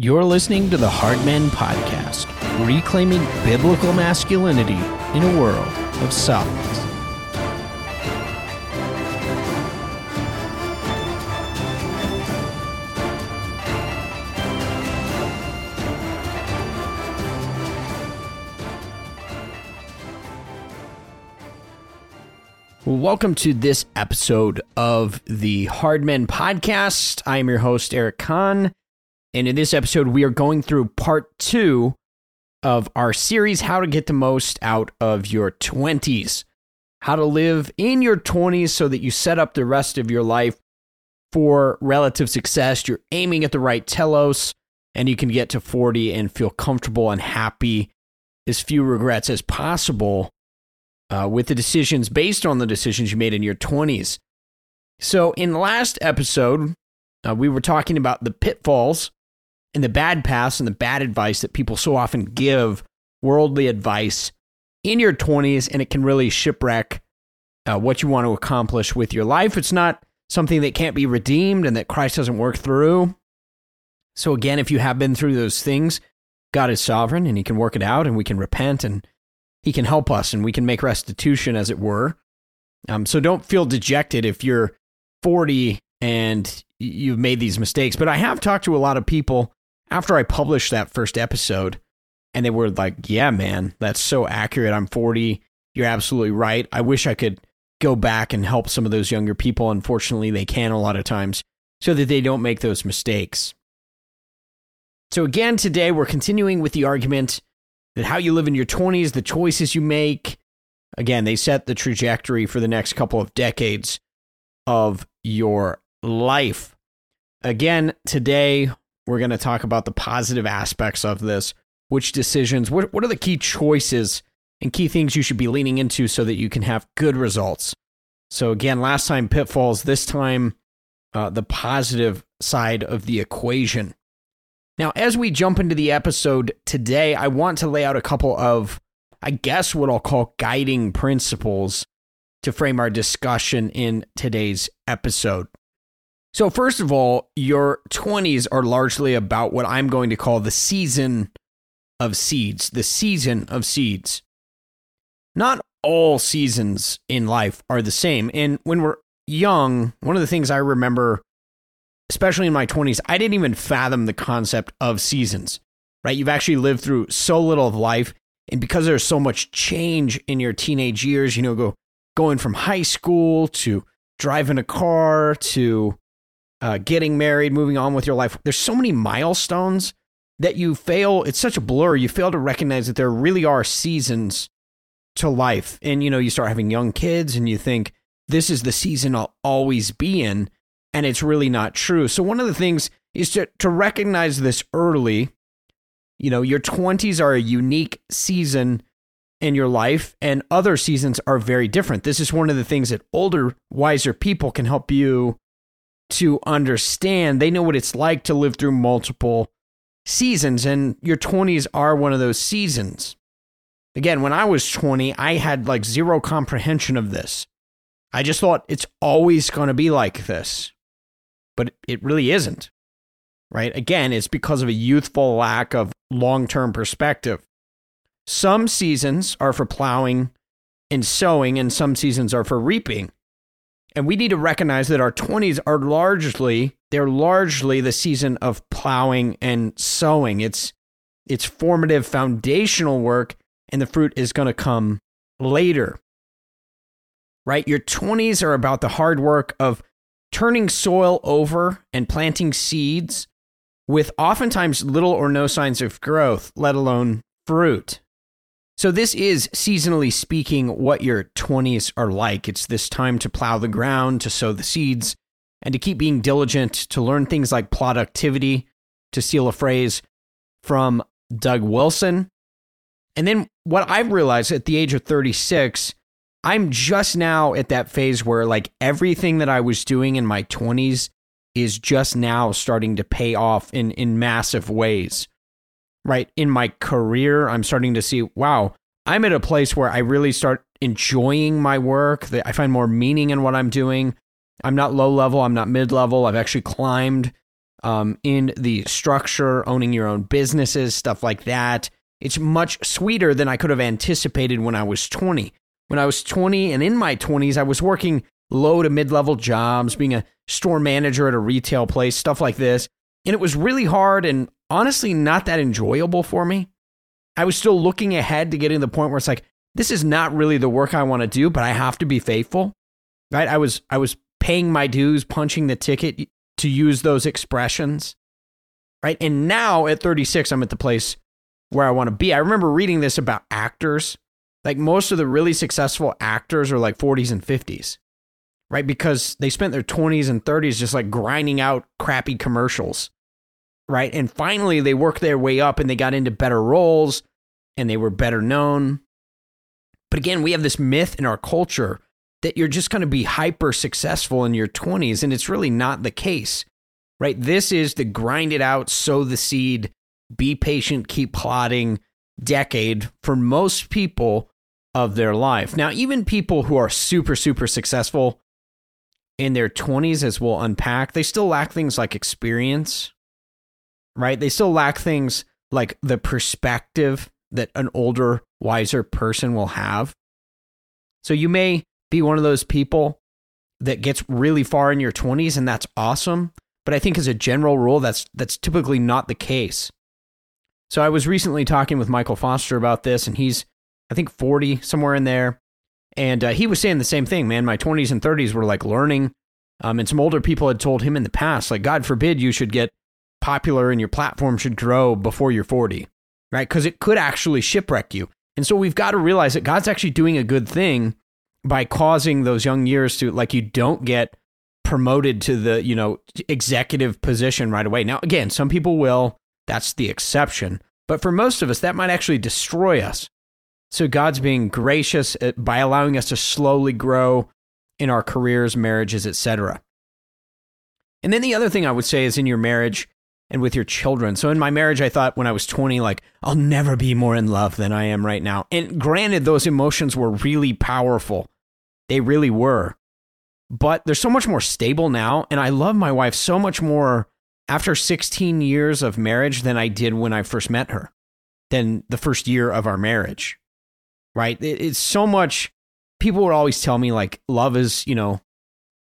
You're listening to the Hardmen Podcast, reclaiming biblical masculinity in a world of softness. Welcome to this episode of the Hardmen Podcast. I am your host, Eric Conn. And in this episode, we are going through part two of our series, How to Get the Most Out of Your 20s. How to live in your 20s so that you set up the rest of your life for relative success. You're aiming at the right telos, and you can get to 40 and feel comfortable and happy, as few regrets as possible uh, with the decisions based on the decisions you made in your 20s. So, in last episode, uh, we were talking about the pitfalls and the bad paths and the bad advice that people so often give worldly advice in your 20s, and it can really shipwreck uh, what you want to accomplish with your life. It's not something that can't be redeemed and that Christ doesn't work through. So, again, if you have been through those things, God is sovereign and He can work it out, and we can repent and He can help us and we can make restitution, as it were. Um, so, don't feel dejected if you're 40 and you've made these mistakes. But I have talked to a lot of people after I published that first episode, and they were like, "Yeah, man, that's so accurate. I'm 40. You're absolutely right. I wish I could go back and help some of those younger people. Unfortunately, they can a lot of times, so that they don't make those mistakes." So again, today we're continuing with the argument that how you live in your 20s, the choices you make, again, they set the trajectory for the next couple of decades of your life. Again, today we're going to talk about the positive aspects of this. Which decisions, what, what are the key choices and key things you should be leaning into so that you can have good results? So, again, last time pitfalls, this time uh, the positive side of the equation. Now, as we jump into the episode today, I want to lay out a couple of, I guess, what I'll call guiding principles to frame our discussion in today's episode. So, first of all, your 20s are largely about what I'm going to call the season of seeds, the season of seeds. Not all seasons in life are the same. And when we're young, one of the things I remember, especially in my 20s, I didn't even fathom the concept of seasons, right? You've actually lived through so little of life. And because there's so much change in your teenage years, you know, go going from high school to driving a car to uh, getting married, moving on with your life. There's so many milestones that you fail. It's such a blur. You fail to recognize that there really are seasons to life. And, you know, you start having young kids and you think, this is the season I'll always be in. And it's really not true. So, one of the things is to, to recognize this early. You know, your 20s are a unique season in your life, and other seasons are very different. This is one of the things that older, wiser people can help you to understand. They know what it's like to live through multiple seasons, and your 20s are one of those seasons. Again, when I was 20, I had like zero comprehension of this. I just thought it's always going to be like this, but it really isn't. Right? Again, it's because of a youthful lack of long term perspective. Some seasons are for plowing and sowing, and some seasons are for reaping. And we need to recognize that our 20s are largely they're largely the season of plowing and sowing. It's it's formative foundational work and the fruit is going to come later. Right? Your 20s are about the hard work of turning soil over and planting seeds with oftentimes little or no signs of growth, let alone fruit. So, this is seasonally speaking what your 20s are like. It's this time to plow the ground, to sow the seeds, and to keep being diligent, to learn things like productivity, to steal a phrase from Doug Wilson. And then what I've realized at the age of 36, I'm just now at that phase where like everything that I was doing in my 20s is just now starting to pay off in in massive ways right in my career i'm starting to see wow i'm at a place where i really start enjoying my work that i find more meaning in what i'm doing i'm not low level i'm not mid level i've actually climbed um, in the structure, owning your own businesses, stuff like that. It's much sweeter than I could have anticipated when I was 20. When I was 20 and in my 20s, I was working low to mid level jobs, being a store manager at a retail place, stuff like this. And it was really hard and honestly not that enjoyable for me. I was still looking ahead to getting to the point where it's like, this is not really the work I want to do, but I have to be faithful. Right? I was I was paying my dues, punching the ticket to use those expressions. Right? And now at 36, I'm at the place where I want to be. I remember reading this about actors. Like most of the really successful actors are like 40s and 50s. Right? Because they spent their 20s and 30s just like grinding out crappy commercials. Right? And finally they worked their way up and they got into better roles and they were better known. But again, we have this myth in our culture that you're just going to be hyper successful in your 20s, and it's really not the case, right? This is the grind it out, sow the seed, be patient, keep plotting decade for most people of their life. Now, even people who are super, super successful in their 20s, as we'll unpack, they still lack things like experience, right? They still lack things like the perspective that an older, wiser person will have. So you may be one of those people that gets really far in your 20s and that's awesome, but I think as a general rule that's that's typically not the case. So I was recently talking with Michael Foster about this and he's I think 40 somewhere in there and uh, he was saying the same thing, man. My 20s and 30s were like learning um, and some older people had told him in the past like god forbid you should get popular and your platform should grow before you're 40 right? Because it could actually shipwreck you. And so we've got to realize that God's actually doing a good thing by causing those young years to, like, you don't get promoted to the, you know, executive position right away. Now, again, some people will. That's the exception. But for most of us, that might actually destroy us. So God's being gracious uh, by allowing us to slowly grow in our careers, marriages, etc. And then the other thing I would say is in your marriage, and with your children. So in my marriage, I thought when I was 20, like, I'll never be more in love than I am right now. And granted, those emotions were really powerful. They really were. But they're so much more stable now. And I love my wife so much more after 16 years of marriage than I did when I first met her, than the first year of our marriage. Right? It's so much. People would always tell me, like, love is, you know,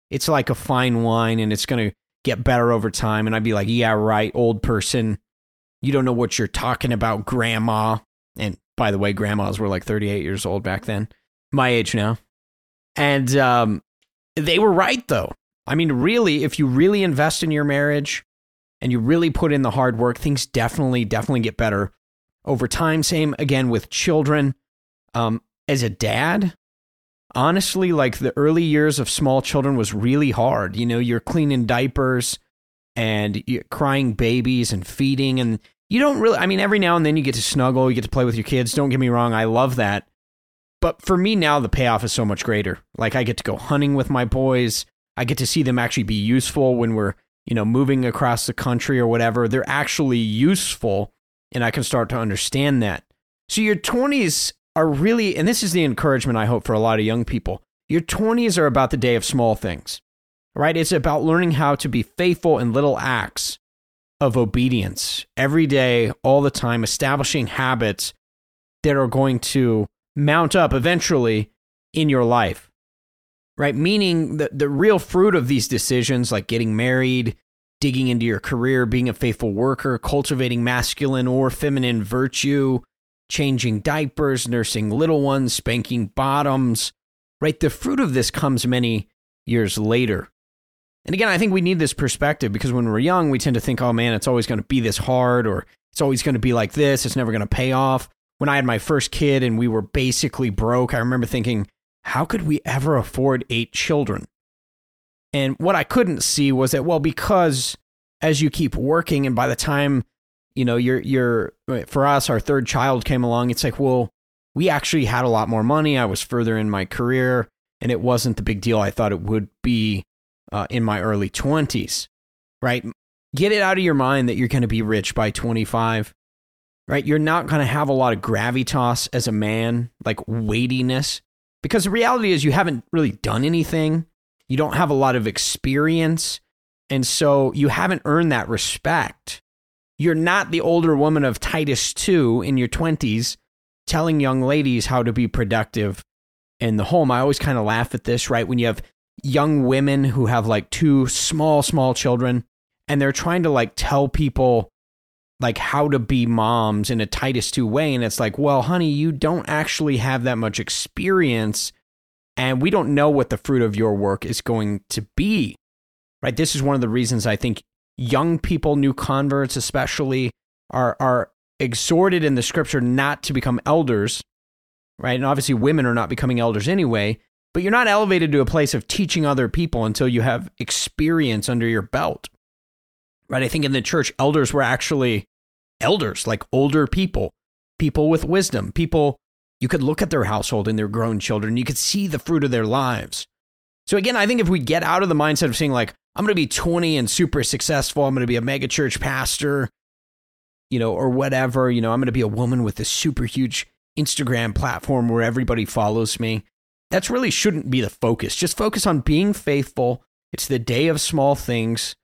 it's like a fine wine and it's going to get better over time. And I'd be like, yeah, right, old person. You don't know what you're talking about, grandma. And by the way, grandmas were like 38 years old back then, my age now. And um, they were right, though. I mean, really, if you really invest in your marriage and you really put in the hard work, things definitely, definitely get better over time. Same again with children. Um, as a dad, honestly, like the early years of small children was really hard. You know, you're cleaning diapers and you're crying babies and feeding, and you don't really, I mean, every now and then you get to snuggle, you get to play with your kids. Don't get me wrong, I love that. But for me now, the payoff is so much greater. Like, I get to go hunting with my boys, I get to see them actually be useful when we're, you know, moving across the country or whatever. They're actually useful, and I can start to understand that. So your 20s are really, and this is the encouragement I hope for a lot of young people. Your 20s are about the day of small things, right? It's about learning how to be faithful in little acts of obedience every day, all the time, establishing habits that are going to mount up eventually in your life, right? Meaning the, the real fruit of these decisions, like getting married, digging into your career, being a faithful worker, cultivating masculine or feminine virtue, changing diapers, nursing little ones, spanking bottoms, right? The fruit of this comes many years later. And again, I think we need this perspective because when we're young, we tend to think, oh man, it's always going to be this hard or it's always going to be like this. It's never going to pay off. When I had my first kid and we were basically broke, I remember thinking, how could we ever afford eight children? And what I couldn't see was that, well, because as you keep working and by the time you know, you're you're for us, our third child came along. It's like, well, we actually had a lot more money. I was further in my career, and it wasn't the big deal I thought it would be uh, in my early twenties. Right? Get it out of your mind that you're going to be rich by 25. Right? You're not going to have a lot of gravitas as a man, like weightiness, because the reality is you haven't really done anything. You don't have a lot of experience And so you haven't earned that respect. You're not the older woman of Titus 2 in your 20s telling young ladies how to be productive in the home. I always kind of laugh at this, right? When you have young women who have like two small, small children and they're trying to like tell people like how to be moms in a Titus 2 way. And it's like, well, honey, you don't actually have that much experience. And we don't know what the fruit of your work is going to be. Right. This is one of the reasons I think young people, new converts especially, are are exhorted in the scripture not to become elders. Right. And obviously women are not becoming elders anyway, but you're not elevated to a place of teaching other people until you have experience under your belt. Right? I think in the church, elders were actually elders, like older people, people with wisdom, people you could look at their household and their grown children, you could see the fruit of their lives. So again, I think if we get out of the mindset of seeing like, I'm going to be 20 and super successful, I'm going to be a mega church pastor, you know, or whatever, you know, I'm going to be a woman with a super huge Instagram platform where everybody follows me that's really shouldn't be the focus. Just focus on being faithful. It's the day of small things.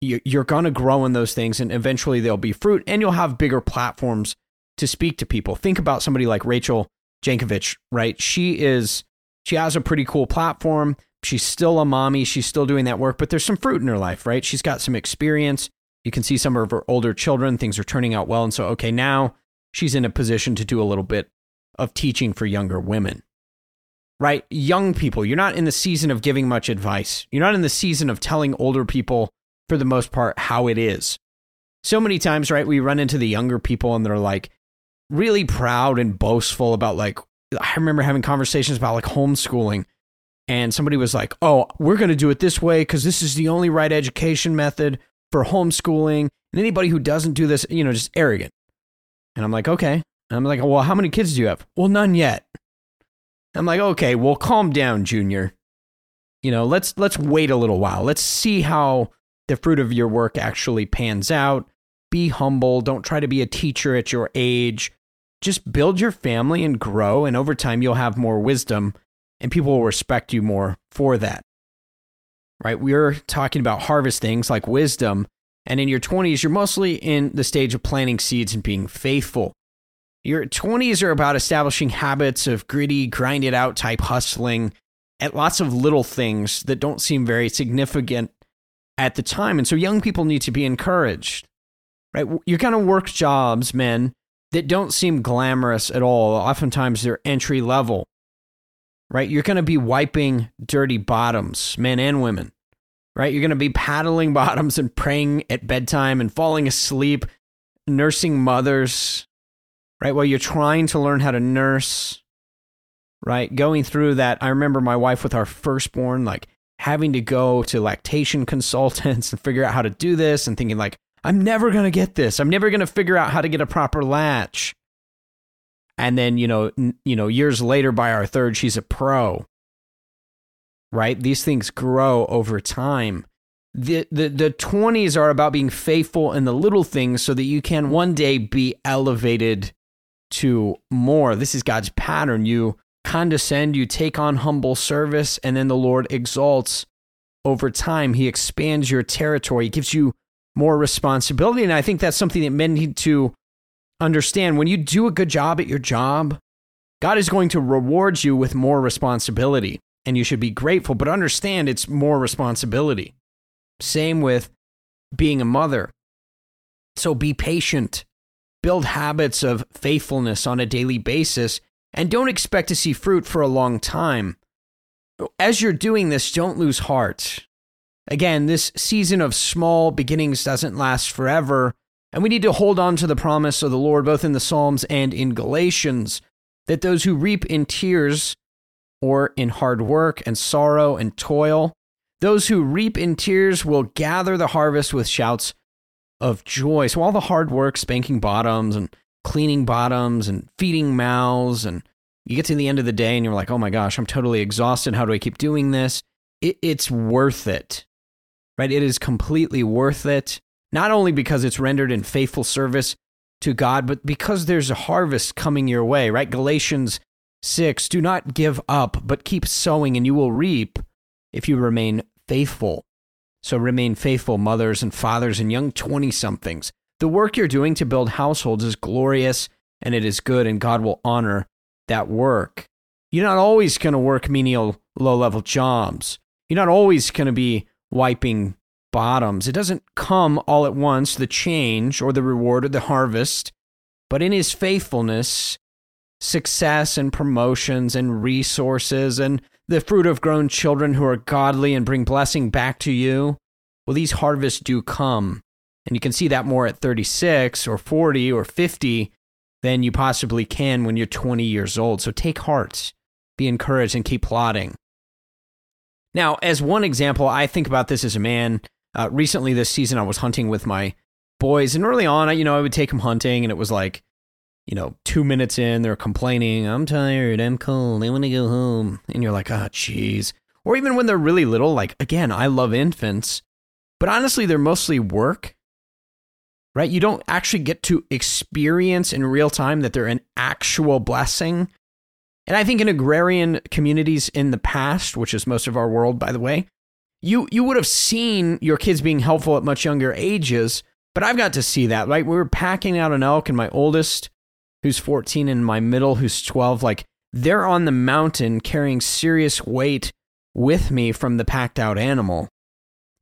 You're going to grow in those things, and eventually there'll be fruit, and you'll have bigger platforms to speak to people. Think about somebody like Rachel Jankovic, right? She is, she has a pretty cool platform. She's still a mommy. She's still doing that work, but there's some fruit in her life, right? She's got some experience. You can see some of her older children. Things are turning out well. And so, okay, now she's in a position to do a little bit of teaching for younger women right? Young people, you're not in the season of giving much advice. You're not in the season of telling older people, for the most part, how it is. So many times, right, we run into the younger people and they're like really proud and boastful about, like, I remember having conversations about like homeschooling. And somebody was like, oh, we're going to do it this way because this is the only right education method for homeschooling. And anybody who doesn't do this, you know, just arrogant. And I'm like, okay. And I'm like, well, how many kids do you have? Well, none yet. I'm like, okay, well, calm down, Junior. You know, let's let's wait a little while. Let's see how the fruit of your work actually pans out. Be humble. Don't try to be a teacher at your age. Just build your family and grow, and over time you'll have more wisdom, and people will respect you more for that. Right? We're talking about harvest things like wisdom, and in your 20s, you're mostly in the stage of planting seeds and being faithful. Your 20s are about establishing habits of gritty, grind it out type hustling at lots of little things that don't seem very significant at the time. And so young people need to be encouraged, right? You're going to work jobs, men, that don't seem glamorous at all. Oftentimes they're entry level, right? You're going to be wiping dirty bottoms, men and women, right? You're going to be paddling bottoms and praying at bedtime and falling asleep, nursing mothers, right? While you're trying to learn how to nurse, right? Going through that, I remember my wife with our firstborn, like having to go to lactation consultants and figure out how to do this and thinking, like, I'm never going to get this. I'm never going to figure out how to get a proper latch. And then, you know, n- you know, years later by our third, she's a pro. Right? These things grow over time. The, the the 20s are about being faithful in the little things so that you can one day be elevated to more. This is God's pattern. You condescend, you take on humble service, and then the Lord exalts over time. He expands your territory, he gives you more responsibility. And I think that's something that men need to understand. When you do a good job at your job, God is going to reward you with more responsibility, and you should be grateful, but understand it's more responsibility. Same with being a mother. So be patient build habits of faithfulness on a daily basis, and don't expect to see fruit for a long time. As you're doing this, don't lose heart. Again, this season of small beginnings doesn't last forever, and we need to hold on to the promise of the Lord both in the Psalms and in Galatians that those who reap in tears or in hard work and sorrow and toil, those who reap in tears will gather the harvest with shouts of joy. So all the hard work, spanking bottoms and cleaning bottoms and feeding mouths, and you get to the end of the day and you're like, oh my gosh, I'm totally exhausted. How do I keep doing this? It, it's worth it, right? It is completely worth it. Not only because it's rendered in faithful service to God, but because there's a harvest coming your way, right? Galatians 6 Do not give up, but keep sowing, and you will reap if you remain faithful. So remain faithful, mothers and fathers and young 20 somethings. The work you're doing to build households is glorious and it is good, and God will honor that work. You're not always going to work menial, low level jobs. You're not always going to be wiping bottoms. It doesn't come all at once, the change or the reward or the harvest, but in his faithfulness, success and promotions and resources and the fruit of grown children who are godly and bring blessing back to you, well, these harvests do come. And you can see that more at 36 or 40 or 50 than you possibly can when you're 20 years old. So take heart, be encouraged, and keep plotting. Now, as one example, I think about this as a man. Uh, recently, this season, I was hunting with my boys, and early on, I, you know, I would take them hunting, and it was like, you know, two minutes in, they're complaining, I'm tired, I'm cold, I want to go home. And you're like, oh, jeez. Or even when they're really little, like, again, I love infants, but honestly, they're mostly work, right? You don't actually get to experience in real time that they're an actual blessing. And I think in agrarian communities in the past, which is most of our world, by the way, you, you would have seen your kids being helpful at much younger ages. But I've got to see that, right? We were packing out an elk, and my oldest who's 14 and my middle who's 12 like they're on the mountain carrying serious weight with me from the packed out animal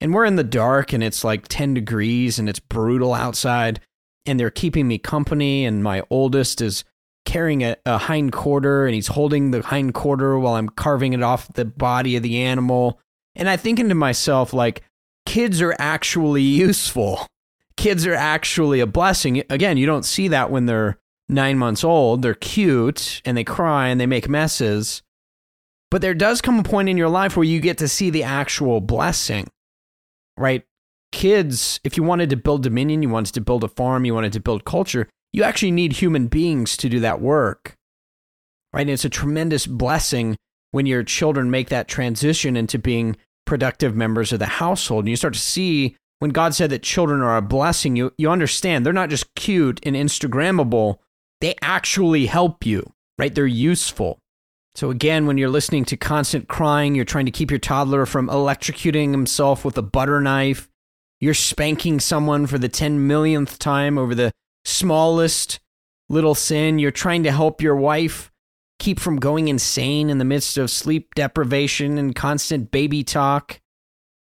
and we're in the dark and it's like 10 degrees and it's brutal outside and they're keeping me company and my oldest is carrying a, a hind quarter and he's holding the hind quarter while i'm carving it off the body of the animal and i thinking to myself like kids are actually useful kids are actually a blessing again you don't see that when they're nine months old. They're cute and they cry and they make messes. But there does come a point in your life where you get to see the actual blessing, right? Kids, if you wanted to build dominion, you wanted to build a farm, you wanted to build culture, you actually need human beings to do that work, right? And it's a tremendous blessing when your children make that transition into being productive members of the household. And you start to see when God said that children are a blessing, you, you understand they're not just cute and Instagrammable, they actually help you, right? They're useful. So, again, when you're listening to constant crying, you're trying to keep your toddler from electrocuting himself with a butter knife, you're spanking someone for the 10 millionth time over the smallest little sin, you're trying to help your wife keep from going insane in the midst of sleep deprivation and constant baby talk,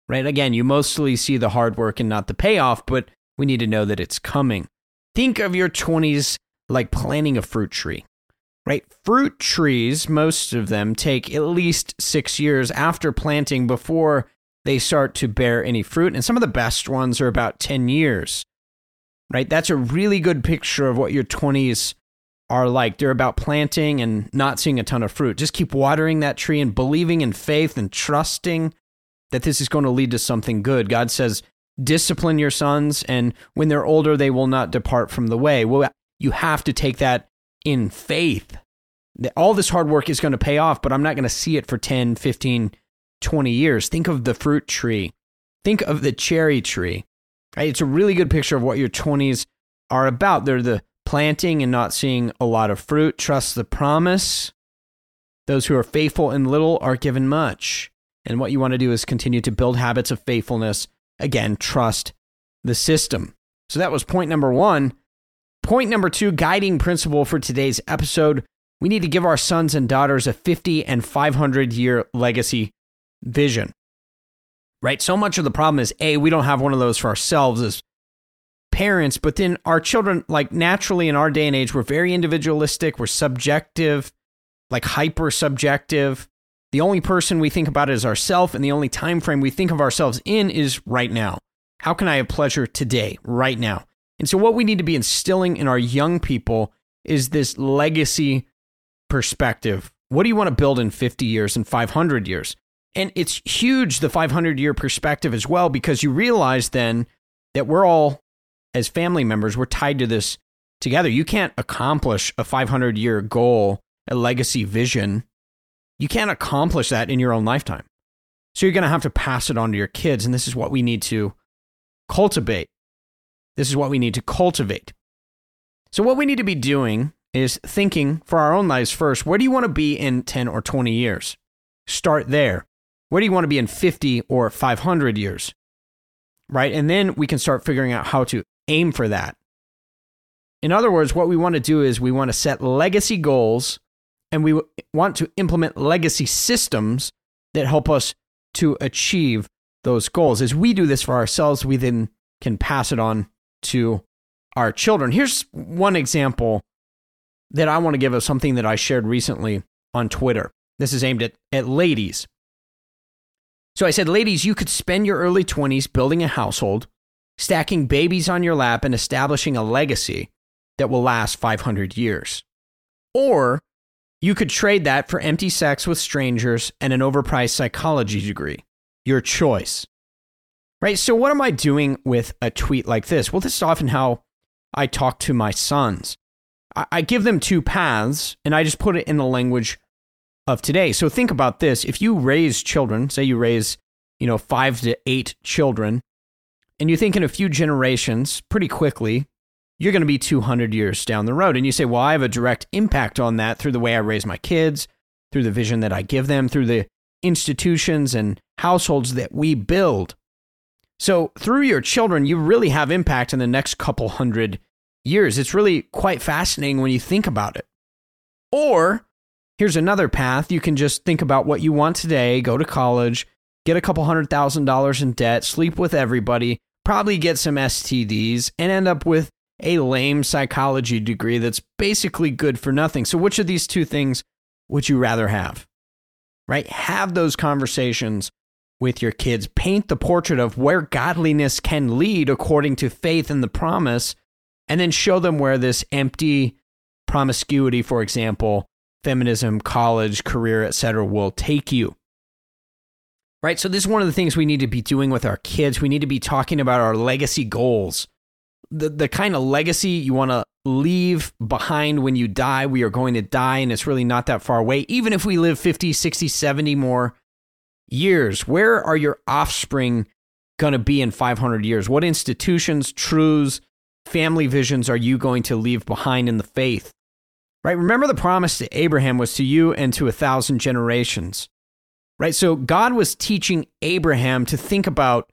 right? Again, you mostly see the hard work and not the payoff, but we need to know that it's coming. Think of your 20s like planting a fruit tree, right? Fruit trees, most of them take at least six years after planting before they start to bear any fruit. And some of the best ones are about 10 years, right? That's a really good picture of what your 20s are like. They're about planting and not seeing a ton of fruit. Just keep watering that tree and believing in faith and trusting that this is going to lead to something good. God says, discipline your sons, and when they're older, they will not depart from the way. Well, you have to take that in faith. All this hard work is going to pay off, but I'm not going to see it for 10, 15, 20 years. Think of the fruit tree. Think of the cherry tree. It's a really good picture of what your 20s are about. They're the planting and not seeing a lot of fruit. Trust the promise. Those who are faithful in little are given much. And what you want to do is continue to build habits of faithfulness. Again, trust the system. So that was point number one. Point number two guiding principle for today's episode we need to give our sons and daughters a 50 and 500 year legacy vision. Right? So much of the problem is A, we don't have one of those for ourselves as parents, but then our children, like naturally in our day and age, we're very individualistic, we're subjective, like hyper subjective. The only person we think about is ourselves, and the only time frame we think of ourselves in is right now. How can I have pleasure today, right now? And so, what we need to be instilling in our young people is this legacy perspective. What do you want to build in 50 years and 500 years? And it's huge, the 500 year perspective as well, because you realize then that we're all, as family members, we're tied to this together. You can't accomplish a 500 year goal, a legacy vision. You can't accomplish that in your own lifetime. So, you're going to have to pass it on to your kids. And this is what we need to cultivate this is what we need to cultivate. So, what we need to be doing is thinking for our own lives first where do you want to be in 10 or 20 years? Start there. Where do you want to be in 50 or 500 years? right? And then we can start figuring out how to aim for that. In other words, what we want to do is we want to set legacy goals and we want to implement legacy systems that help us to achieve those goals. As we do this for ourselves, we then can pass it on to our children. Here's one example that I want to give of something that I shared recently on Twitter. This is aimed at, at ladies. So I said, ladies, you could spend your early 20s building a household, stacking babies on your lap, and establishing a legacy that will last 500 years. Or you could trade that for empty sex with strangers and an overpriced psychology degree. Your choice. Right? So, what am I doing with a tweet like this? Well, this is often how I talk to my sons. I give them two paths and I just put it in the language of today. So, think about this. If you raise children, say you raise, you know, five to eight children, and you think in a few generations, pretty quickly, you're going to be 200 years down the road. And you say, well, I have a direct impact on that through the way I raise my kids, through the vision that I give them, through the institutions and households that we build. So, through your children, you really have impact in the next couple hundred years. It's really quite fascinating when you think about it. Or, here's another path. You can just think about what you want today, go to college, get a couple hundred thousand dollars in debt, sleep with everybody, probably get some STDs, and end up with a lame psychology degree that's basically good for nothing. So, which of these two things would you rather have? Right? Have those conversations with your kids. Paint the portrait of where godliness can lead according to faith and the promise, and then show them where this empty promiscuity, for example, feminism, college, career, etc., will take you. Right? So, this is one of the things we need to be doing with our kids. We need to be talking about our legacy goals the the kind of legacy you want to leave behind when you die. We are going to die and it's really not that far away. Even if we live 50, 60, 70 more years, where are your offspring going to be in 500 years? What institutions, truths, family visions are you going to leave behind in the faith? Right? Remember the promise to Abraham was to you and to a thousand generations. Right? So God was teaching Abraham to think about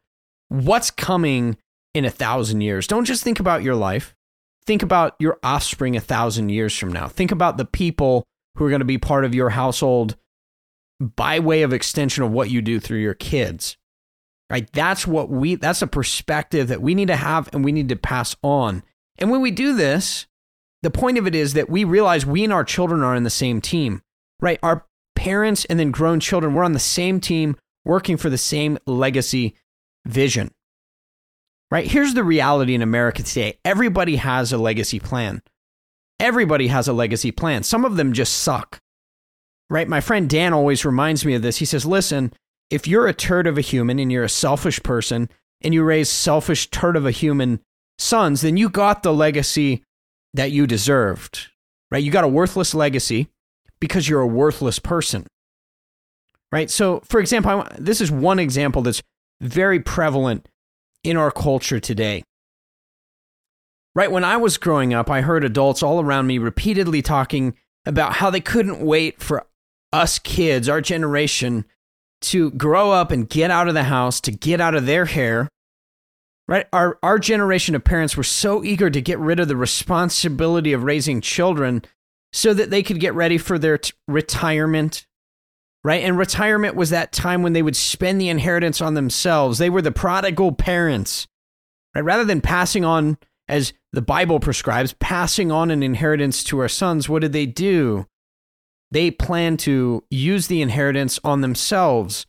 what's coming in a thousand years. Don't just think about your life. Think about your offspring a thousand years from now. Think about the people who are going to be part of your household by way of extension of what you do through your kids. Right? That's what we that's a perspective that we need to have and we need to pass on. And when we do this, the point of it is that we realize we and our children are in the same team. Right? Our parents and then grown children, we're on the same team working for the same legacy vision right? Here's the reality in America today everybody has a legacy plan. Everybody has a legacy plan. Some of them just suck, right? My friend Dan always reminds me of this. He says, listen, if you're a turd of a human and you're a selfish person and you raise selfish turd of a human sons, then you got the legacy that you deserved, right? You got a worthless legacy because you're a worthless person, right? So, for example, this is one example that's very prevalent in our culture today. Right when I was growing up, I heard adults all around me repeatedly talking about how they couldn't wait for us kids, our generation, to grow up and get out of the house, to get out of their hair. Right? Our, our generation of parents were so eager to get rid of the responsibility of raising children so that they could get ready for their t- retirement, right? And retirement was that time when they would spend the inheritance on themselves. They were the prodigal parents, right? Rather than passing on, as the Bible prescribes, passing on an inheritance to our sons, what did they do? They planned to use the inheritance on themselves,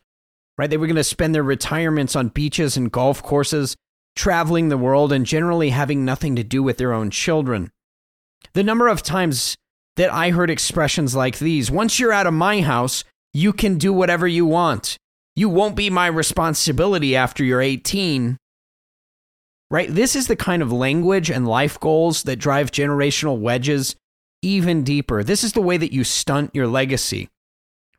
right? They were going to spend their retirements on beaches and golf courses, traveling the world, and generally having nothing to do with their own children. The number of times that I heard expressions like these once you're out of my house, you can do whatever you want. You won't be my responsibility after you're 18. Right? This is the kind of language and life goals that drive generational wedges even deeper. This is the way that you stunt your legacy.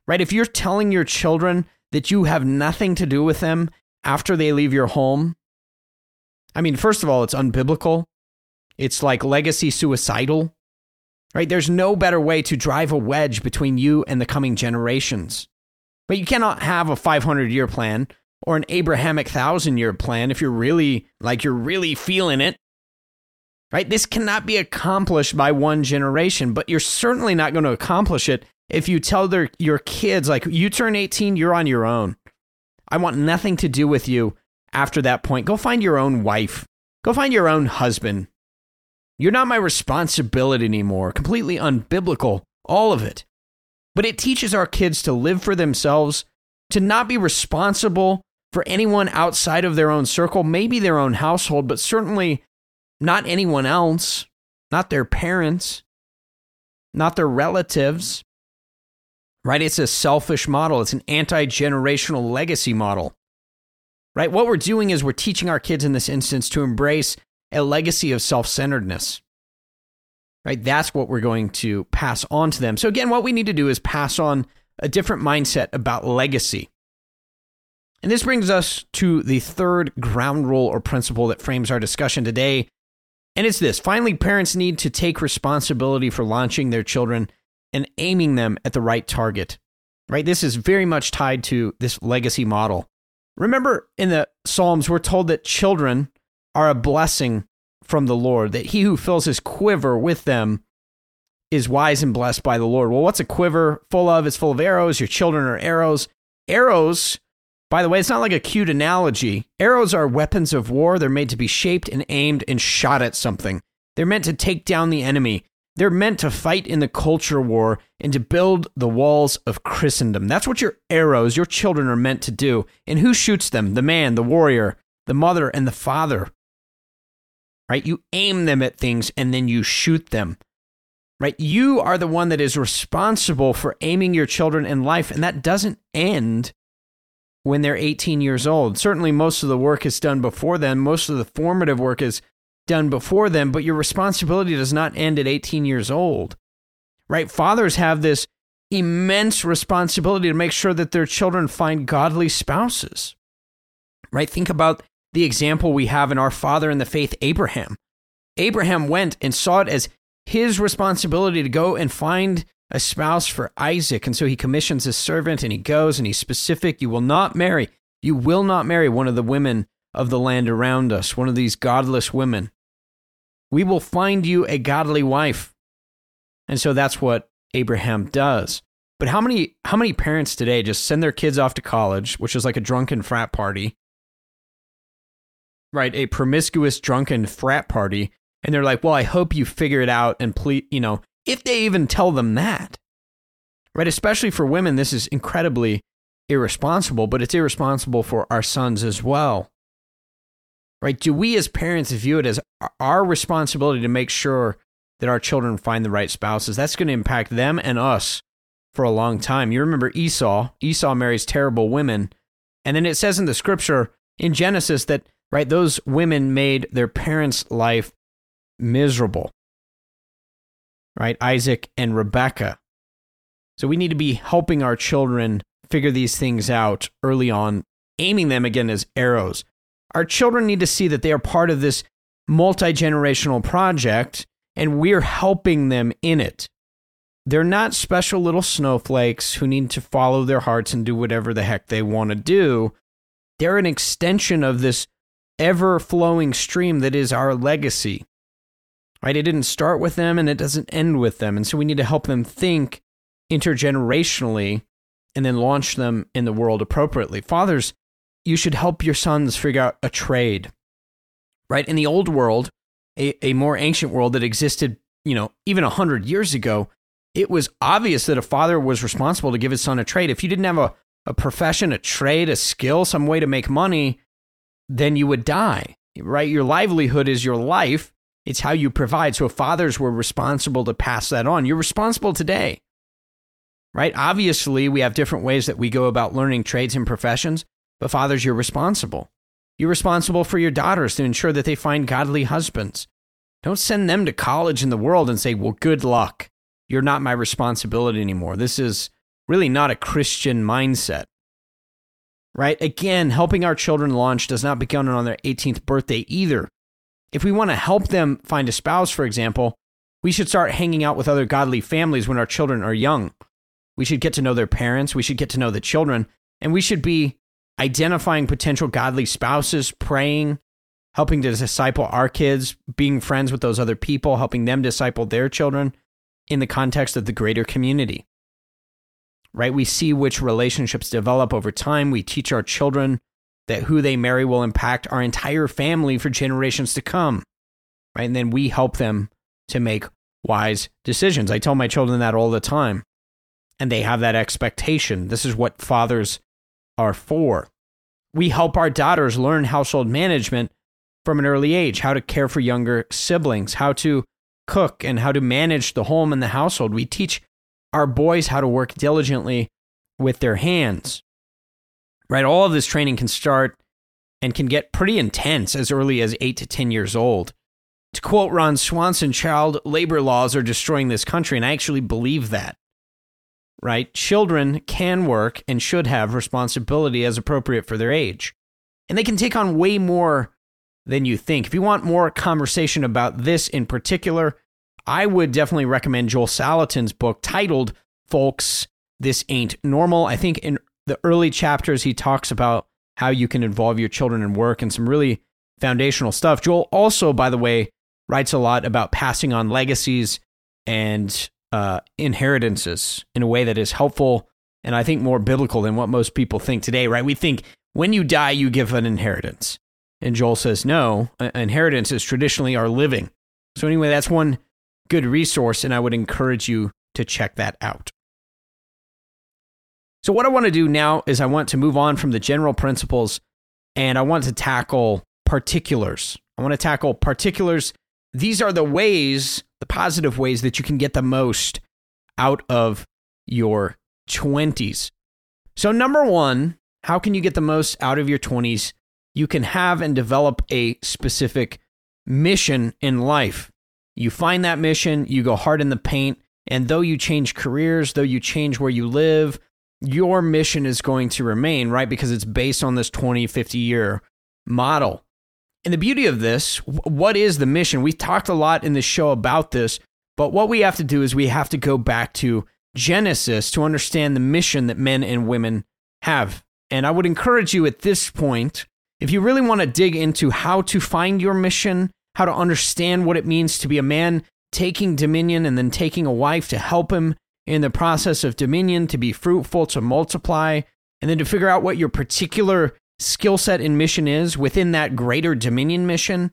Right? If you're telling your children that you have nothing to do with them after they leave your home, I mean, first of all, it's unbiblical. It's like legacy suicidal right? There's no better way to drive a wedge between you and the coming generations. But you cannot have a 500 year plan or an Abrahamic thousand year plan if you're really like you're really feeling it. Right? This cannot be accomplished by one generation, but you're certainly not going to accomplish it if you tell their your kids like you turn 18, you're on your own. I want nothing to do with you after that point. Go find your own wife. Go find your own husband. You're not my responsibility anymore. Completely unbiblical, all of it. But it teaches our kids to live for themselves, to not be responsible for anyone outside of their own circle, maybe their own household, but certainly not anyone else, not their parents, not their relatives. Right? It's a selfish model, it's an anti generational legacy model. Right? What we're doing is we're teaching our kids in this instance to embrace a legacy of self centeredness. Right? That's what we're going to pass on to them. So, again, what we need to do is pass on a different mindset about legacy. And this brings us to the third ground rule or principle that frames our discussion today. And it's this finally, parents need to take responsibility for launching their children and aiming them at the right target. Right? This is very much tied to this legacy model. Remember in the Psalms, we're told that children are a blessing from the Lord, that he who fills his quiver with them is wise and blessed by the Lord. Well, what's a quiver full of? It's full of arrows. Your children are arrows. Arrows, by the way, it's not like a cute analogy. Arrows are weapons of war. They're made to be shaped and aimed and shot at something. They're meant to take down the enemy. They're meant to fight in the culture war and to build the walls of Christendom. That's what your arrows, your children, are meant to do. And who shoots them? The man, the warrior, the mother, and the father right? You aim them at things and then you shoot them, right? You are the one that is responsible for aiming your children in life, and that doesn't end when they're 18 years old. Certainly, most of the work is done before then, most of the formative work is done before then, but your responsibility does not end at 18 years old, right? Fathers have this immense responsibility to make sure that their children find godly spouses, right? Think about the example we have in our father in the faith, Abraham. Abraham went and saw it as his responsibility to go and find a spouse for Isaac. And so he commissions his servant and he goes and he's specific. You will not marry, you will not marry one of the women of the land around us, one of these godless women. We will find you a godly wife. And so that's what Abraham does. But how many how many parents today just send their kids off to college, which is like a drunken frat party, right, a promiscuous drunken frat party, and they're like, "Well, I hope you figure it out and please, you know, if they even tell them that." Right, especially for women, this is incredibly irresponsible, but it's irresponsible for our sons as well. Right? Do we as parents view it as our responsibility to make sure that our children find the right spouses? That's going to impact them and us for a long time. You remember Esau, Esau marries terrible women, and then it says in the scripture in Genesis that right? Those women made their parents' life miserable, right? Isaac and Rebecca. So we need to be helping our children figure these things out early on, aiming them again as arrows. Our children need to see that they are part of this multi generational project and we're helping them in it. They're not special little snowflakes who need to follow their hearts and do whatever the heck they want to do. They're an extension of this ever flowing stream that is our legacy. Right? It didn't start with them and it doesn't end with them. And so we need to help them think intergenerationally and then launch them in the world appropriately. Fathers, you should help your sons figure out a trade. Right? In the old world, a, a more ancient world that existed, you know, even a hundred years ago, it was obvious that a father was responsible to give his son a trade. If you didn't have a, a profession, a trade, a skill, some way to make money, then you would die, right? Your livelihood is your life. It's how you provide. So fathers were responsible to pass that on, you're responsible today, right? Obviously, we have different ways that we go about learning trades and professions, but fathers, you're responsible. You're responsible for your daughters to ensure that they find godly husbands. Don't send them to college in the world and say, well, good luck. You're not my responsibility anymore. This is really not a Christian mindset right? Again, helping our children launch does not begin on their 18th birthday either. If we want to help them find a spouse, for example, we should start hanging out with other godly families when our children are young. We should get to know their parents, we should get to know the children, and we should be identifying potential godly spouses, praying, helping to disciple our kids, being friends with those other people, helping them disciple their children in the context of the greater community. Right? We see which relationships develop over time. We teach our children that who they marry will impact our entire family for generations to come. Right? And then we help them to make wise decisions. I tell my children that all the time. And they have that expectation. This is what fathers are for. We help our daughters learn household management from an early age, how to care for younger siblings, how to cook, and how to manage the home and the household. We teach our boys how to work diligently with their hands. Right? All of this training can start and can get pretty intense as early as 8 to 10 years old. To quote Ron Swanson, child labor laws are destroying this country, and I actually believe that right? Children can work and should have responsibility as appropriate for their age. And they can take on way more than you think. If you want more conversation about this in particular, I would definitely recommend Joel Salatin's book titled Folks, This Ain't Normal. I think in the early chapters, he talks about how you can involve your children in work and some really foundational stuff. Joel also, by the way, writes a lot about passing on legacies and uh, inheritances in a way that is helpful and I think more biblical than what most people think today, right? We think when you die, you give an inheritance. And Joel says, no, inheritance is traditionally our living. So, anyway, that's one good resource, and I would encourage you to check that out. So, what I want to do now is I want to move on from the general principles and I want to tackle particulars. I want to tackle particulars. These are the ways the positive ways that you can get the most out of your 20s. So, number one, how can you get the most out of your 20s? You can have and develop a specific mission in life. You find that mission, you go hard in the paint, and though you change careers, though you change where you live, your mission is going to remain, right? Because it's based on this 20, 50 year model. And the beauty of this, what is the mission? We've talked a lot in the show about this, but what we have to do is we have to go back to Genesis to understand the mission that men and women have. And I would encourage you at this point, if you really want to dig into how to find your mission, how to understand what it means to be a man taking dominion and then taking a wife to help him in the process of dominion, to be fruitful, to multiply, and then to figure out what your particular skill set and mission is within that greater Dominion mission,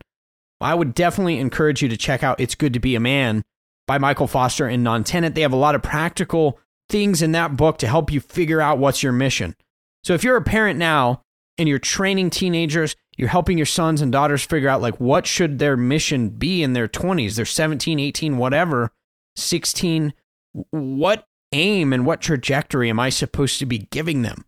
I would definitely encourage you to check out It's Good to Be a Man by Michael Foster and Bnonn Tennant. They have a lot of practical things in that book to help you figure out what's your mission. So if you're a parent now and you're training teenagers, you're helping your sons and daughters figure out like what should their mission be in their 20s, they're 17, 18, whatever, 16, what aim and what trajectory am I supposed to be giving them?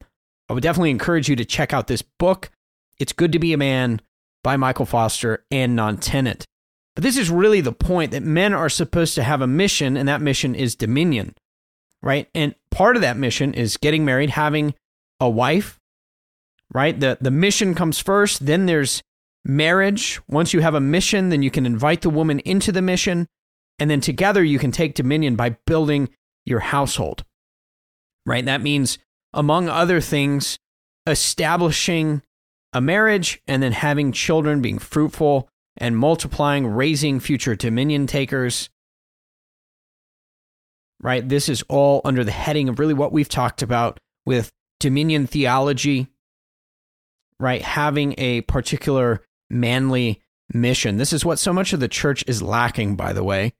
I would definitely encourage you to check out this book. It's Good to Be a Man by Michael Foster and Bnonn Tennant. But this is really the point that men are supposed to have a mission, and that mission is dominion, right? And part of that mission is getting married, having a wife, right? The, the mission comes first, then there's marriage. Once you have a mission, then you can invite the woman into the mission, and then together you can take dominion by building your household, right? That means among other things, establishing a marriage and then having children, being fruitful and multiplying, raising future dominion takers. Right? This is all under the heading of really what we've talked about with dominion theology, right? Having a particular manly mission. This is what so much of the church is lacking, by the way,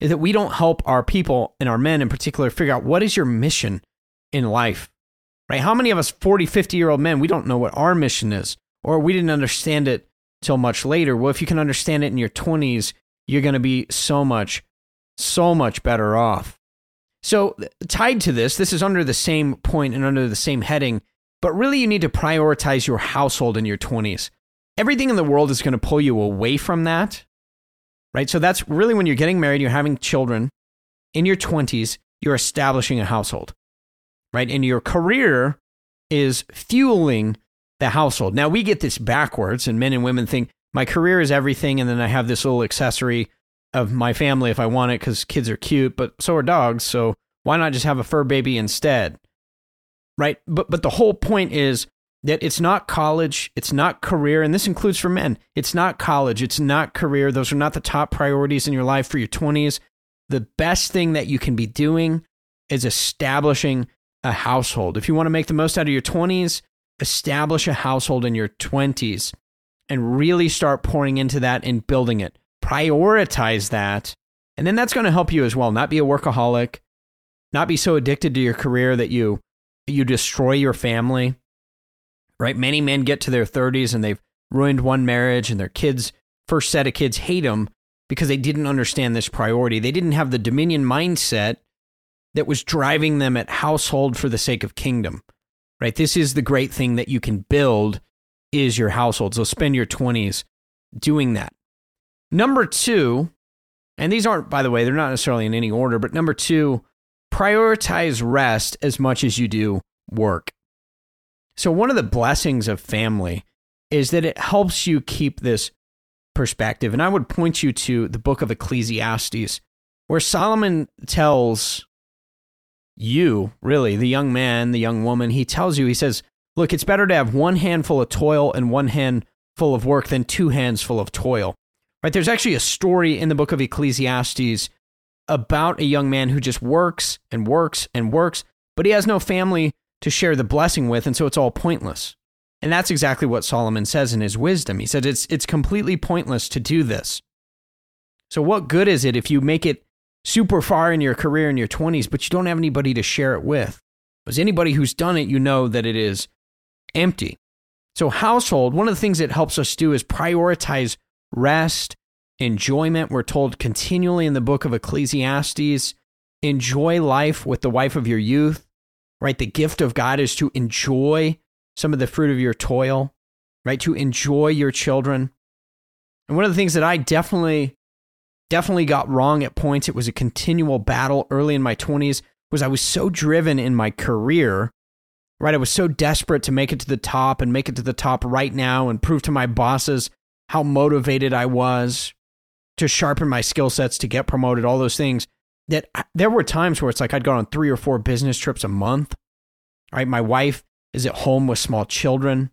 is that we don't help our people and our men in particular figure out what is your mission in life right? How many of us 40, 50 year old men, we don't know what our mission is, or we didn't understand it till much later. Well, if you can understand it in your 20s, you're going to be so much, so much better off. So, tied to this, this is under the same point and under the same heading, but really you need to prioritize your household in your 20s. Everything in the world is going to pull you away from that, right? So, that's really when you're getting married, you're having children in your 20s, you're establishing a household right? And your career is fueling the household. Now we get this backwards, and men and women think my career is everything, and then I have this little accessory of my family if I want it because kids are cute, but so are dogs. So why not just have a fur baby instead? Right? But but the whole point is that it's not college, it's not career, and this includes for men. It's not college, it's not career. Those are not the top priorities in your life for your 20s. The best thing that you can be doing is establishing a household. If you want to make the most out of your 20s, establish a household in your 20s and really start pouring into that and building it. Prioritize that. And then that's going to help you as well. Not be a workaholic, not be so addicted to your career that you you destroy your family right? Many men get to their 30s and they've ruined one marriage and their kids, first set of kids, hate them because they didn't understand this priority. They didn't have the dominion mindset that was driving them at household for the sake of kingdom, right? This is the great thing that you can build is your household. So spend your 20s doing that. Number two, and these aren't, by the way, they're not necessarily in any order, but number two, prioritize rest as much as you do work. So, one of the blessings of family is that it helps you keep this perspective. And I would point you to the book of Ecclesiastes, where Solomon tells you, really, the young man, the young woman, he tells you, he says, Look, it's better to have one handful of toil and one hand full of work than two hands full of toil. Right? There's actually a story in the book of Ecclesiastes about a young man who just works and works and works, but he has no family to share the blessing with, and so it's all pointless. And that's exactly what Solomon says in his wisdom. He said it's it's completely pointless to do this. So what good is it if you make it super far in your career in your 20s but you don't have anybody to share it with? Because anybody who's done it, you know that it is empty. So household, one of the things it helps us do is prioritize rest, enjoyment. We're told continually in the book of Ecclesiastes, enjoy life with the wife of your youth right? The gift of God is to enjoy some of the fruit of your toil, right? To enjoy your children. And one of the things that I definitely, definitely got wrong at points, it was a continual battle early in my 20s, was I was so driven in my career, right? I was so desperate to make it to the top and make it to the top right now and prove to my bosses how motivated I was to sharpen my skill sets to get promoted, all those things that there were times where it's like I'd go on three or four business trips a month. Right. My wife is at home with small children.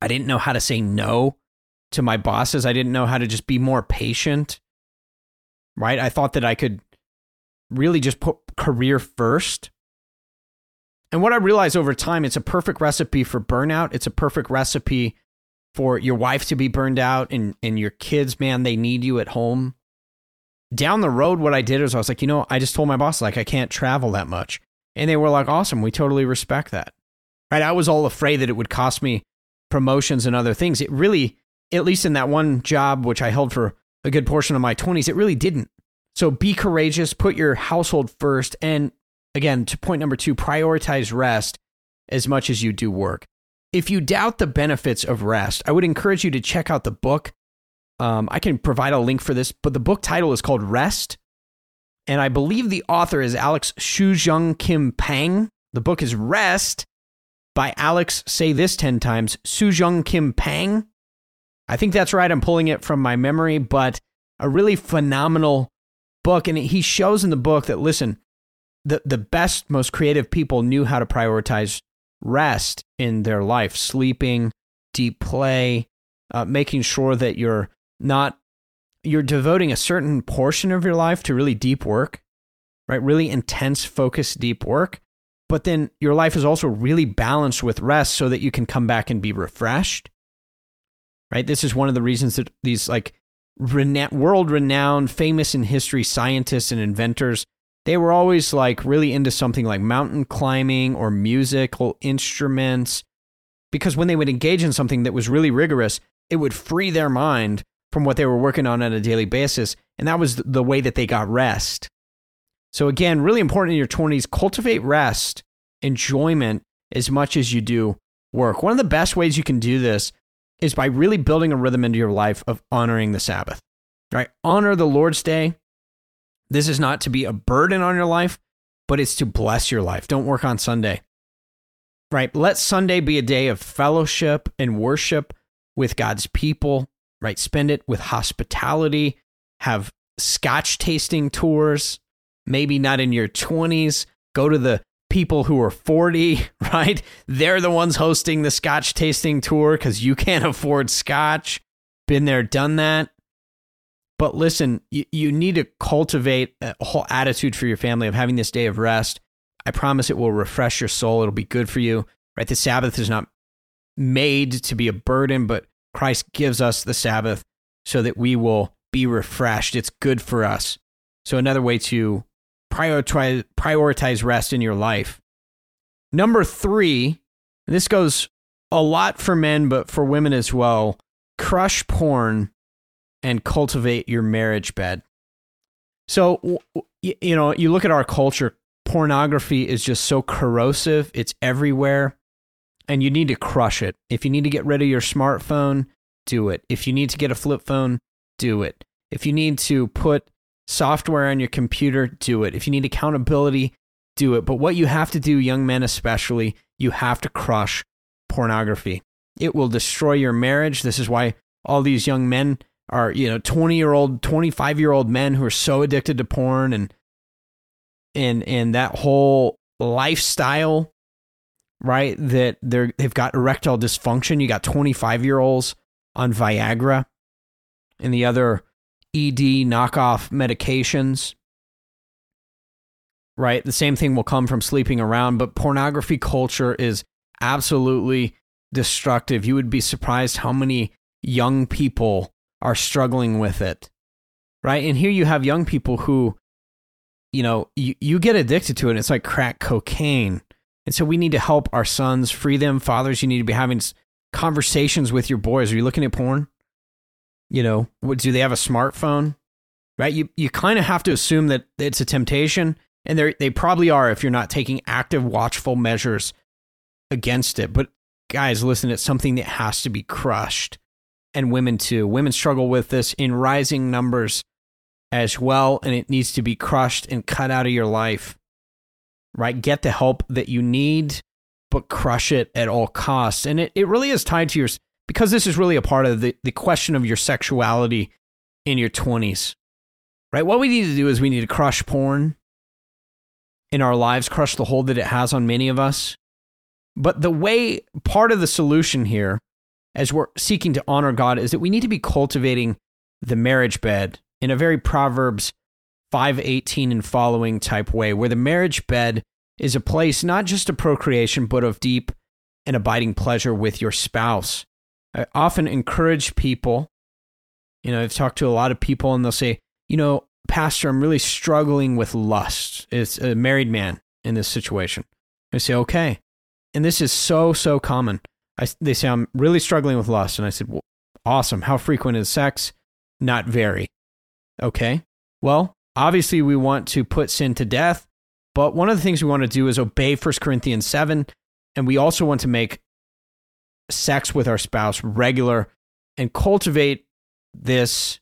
I didn't know how to say no to my bosses. I didn't know how to just be more patient. Right. I thought that I could really just put career first. And what I realized over time, it's a perfect recipe for burnout. It's a perfect recipe for your wife to be burned out and, and your kids, man, they need you at home down the road, what I did is I was like, you know, I just told my boss, like, I can't travel that much. And they were like, awesome. We totally respect that. Right. I was all afraid that it would cost me promotions and other things. It really, at least in that one job, which I held for a good portion of my 20s, it really didn't. So be courageous, put your household first. And again, to point number two, prioritize rest as much as you do work. If you doubt the benefits of rest, I would encourage you to check out the book um, I can provide a link for this, but the book title is called Rest. And I believe the author is Alex Soojung Kim Pang. The book is Rest by Alex, say this 10 times, Soojung Kim Pang. I think that's right. I'm pulling it from my memory, but a really phenomenal book. And he shows in the book that, listen, the, the best, most creative people knew how to prioritize rest in their life, sleeping, deep play, uh, making sure that you're not you're devoting a certain portion of your life to really deep work, right? Really intense, focused, deep work. But then your life is also really balanced with rest so that you can come back and be refreshed, right? This is one of the reasons that these like rena- world renowned, famous in history scientists and inventors, they were always like really into something like mountain climbing or musical instruments. Because when they would engage in something that was really rigorous, it would free their mind from what they were working on on a daily basis. And that was the way that they got rest. So, again, really important in your 20s, cultivate rest, enjoyment as much as you do work. One of the best ways you can do this is by really building a rhythm into your life of honoring the Sabbath, right? Honor the Lord's Day. This is not to be a burden on your life, but it's to bless your life. Don't work on Sunday, right? Let Sunday be a day of fellowship and worship with God's people right? Spend it with hospitality, have scotch tasting tours, maybe not in your 20s. Go to the people who are 40, right? They're the ones hosting the scotch tasting tour because you can't afford scotch. Been there, done that. But listen, you, you need to cultivate a whole attitude for your family of having this day of rest. I promise it will refresh your soul. It'll be good for you, right? The Sabbath is not made to be a burden, but Christ gives us the Sabbath so that we will be refreshed. It's good for us. So, another way to prioritize, prioritize rest in your life. Number three, this goes a lot for men, but for women as well crush porn and cultivate your marriage bed. So, you know, you look at our culture, pornography is just so corrosive, it's everywhere, and you need to crush it. If you need to get rid of your smartphone, do it. If you need to get a flip phone, do it. If you need to put software on your computer, do it. If you need accountability, do it. But what you have to do, young men especially, you have to crush pornography. It will destroy your marriage. This is why all these young men are, you know, 20 year old, 25 year old men who are so addicted to porn and, and, and that whole lifestyle, right? That they're, they've got erectile dysfunction. You got 25 year olds on Viagra and the other ED knockoff medications. Right? The same thing will come from sleeping around, but pornography culture is absolutely destructive. You would be surprised how many young people are struggling with it. Right? And here you have young people who, you know, you, you get addicted to it. It's like crack cocaine. And so we need to help our sons, free them. Fathers, you need to be having conversations with your boys. Are you looking at porn? You know, what, do they have a smartphone? Right? You you kind of have to assume that it's a temptation, and they they probably are if you're not taking active, watchful measures against it. But guys, listen, it's something that has to be crushed, and women too. Women struggle with this in rising numbers as well, and it needs to be crushed and cut out of your life. Right? Get the help that you need, but crush it at all costs. And it, it really is tied to your because this is really a part of the, the question of your sexuality in your 20s, right? What we need to do is we need to crush porn in our lives, crush the hold that it has on many of us. But the way, part of the solution here, as we're seeking to honor God, is that we need to be cultivating the marriage bed in a very Proverbs 518 and following type way, where the marriage bed is a place not just of procreation, but of deep and abiding pleasure with your spouse. I often encourage people, you know, I've talked to a lot of people and they'll say, you know, Pastor, I'm really struggling with lust. It's a married man in this situation. I say, okay. And this is so, so common. I, they say, I'm really struggling with lust. And I said, well, awesome. How frequent is sex? Not very. Okay. Well, obviously, we want to put sin to death. But one of the things we want to do is obey 1 Corinthians 7. And we also want to make sex with our spouse regular and cultivate this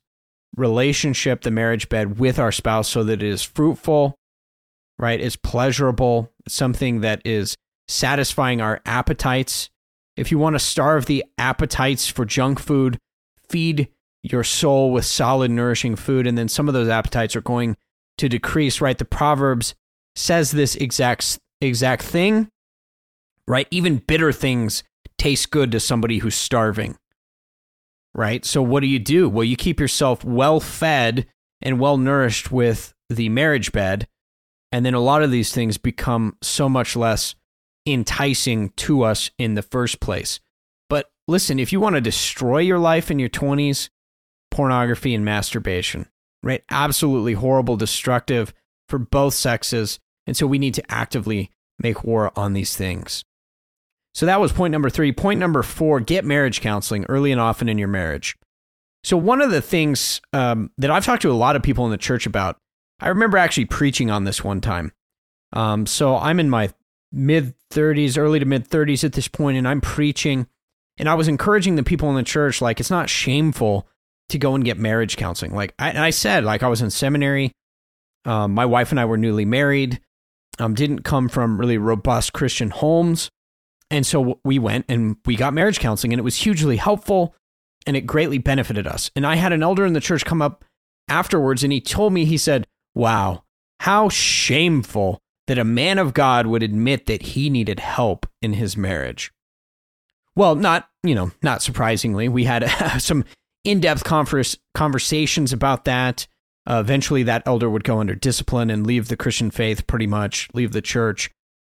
relationship, the marriage bed with our spouse so that it is fruitful, right? It's pleasurable, something that is satisfying our appetites. If you want to starve the appetites for junk food, feed your soul with solid, nourishing food, and then some of those appetites are going to decrease, right? The Proverbs says this exact exact thing, right? Even bitter things taste good to somebody who's starving. Right? So what do you do? Well, you keep yourself well fed and well nourished with the marriage bed, and then a lot of these things become so much less enticing to us in the first place. But listen, if you want to destroy your life in your 20s, pornography and masturbation, right? Absolutely horrible, destructive for both sexes. And so we need to actively make war on these things. So that was point number three. Point number four get marriage counseling early and often in your marriage. So, one of the things um, that I've talked to a lot of people in the church about, I remember actually preaching on this one time. Um, so, I'm in my mid 30s, early to mid 30s at this point, and I'm preaching. And I was encouraging the people in the church, like, it's not shameful to go and get marriage counseling. Like, I, I said, like, I was in seminary. Um, my wife and I were newly married, um, didn't come from really robust Christian homes. And so we went and we got marriage counseling, and it was hugely helpful and it greatly benefited us. And I had an elder in the church come up afterwards and he told me, he said, Wow, how shameful that a man of God would admit that he needed help in his marriage. Well, not, you know, not surprisingly, we had some in-depth converse, conversations about that. Uh, eventually that elder would go under discipline and leave the Christian faith pretty much, leave the church.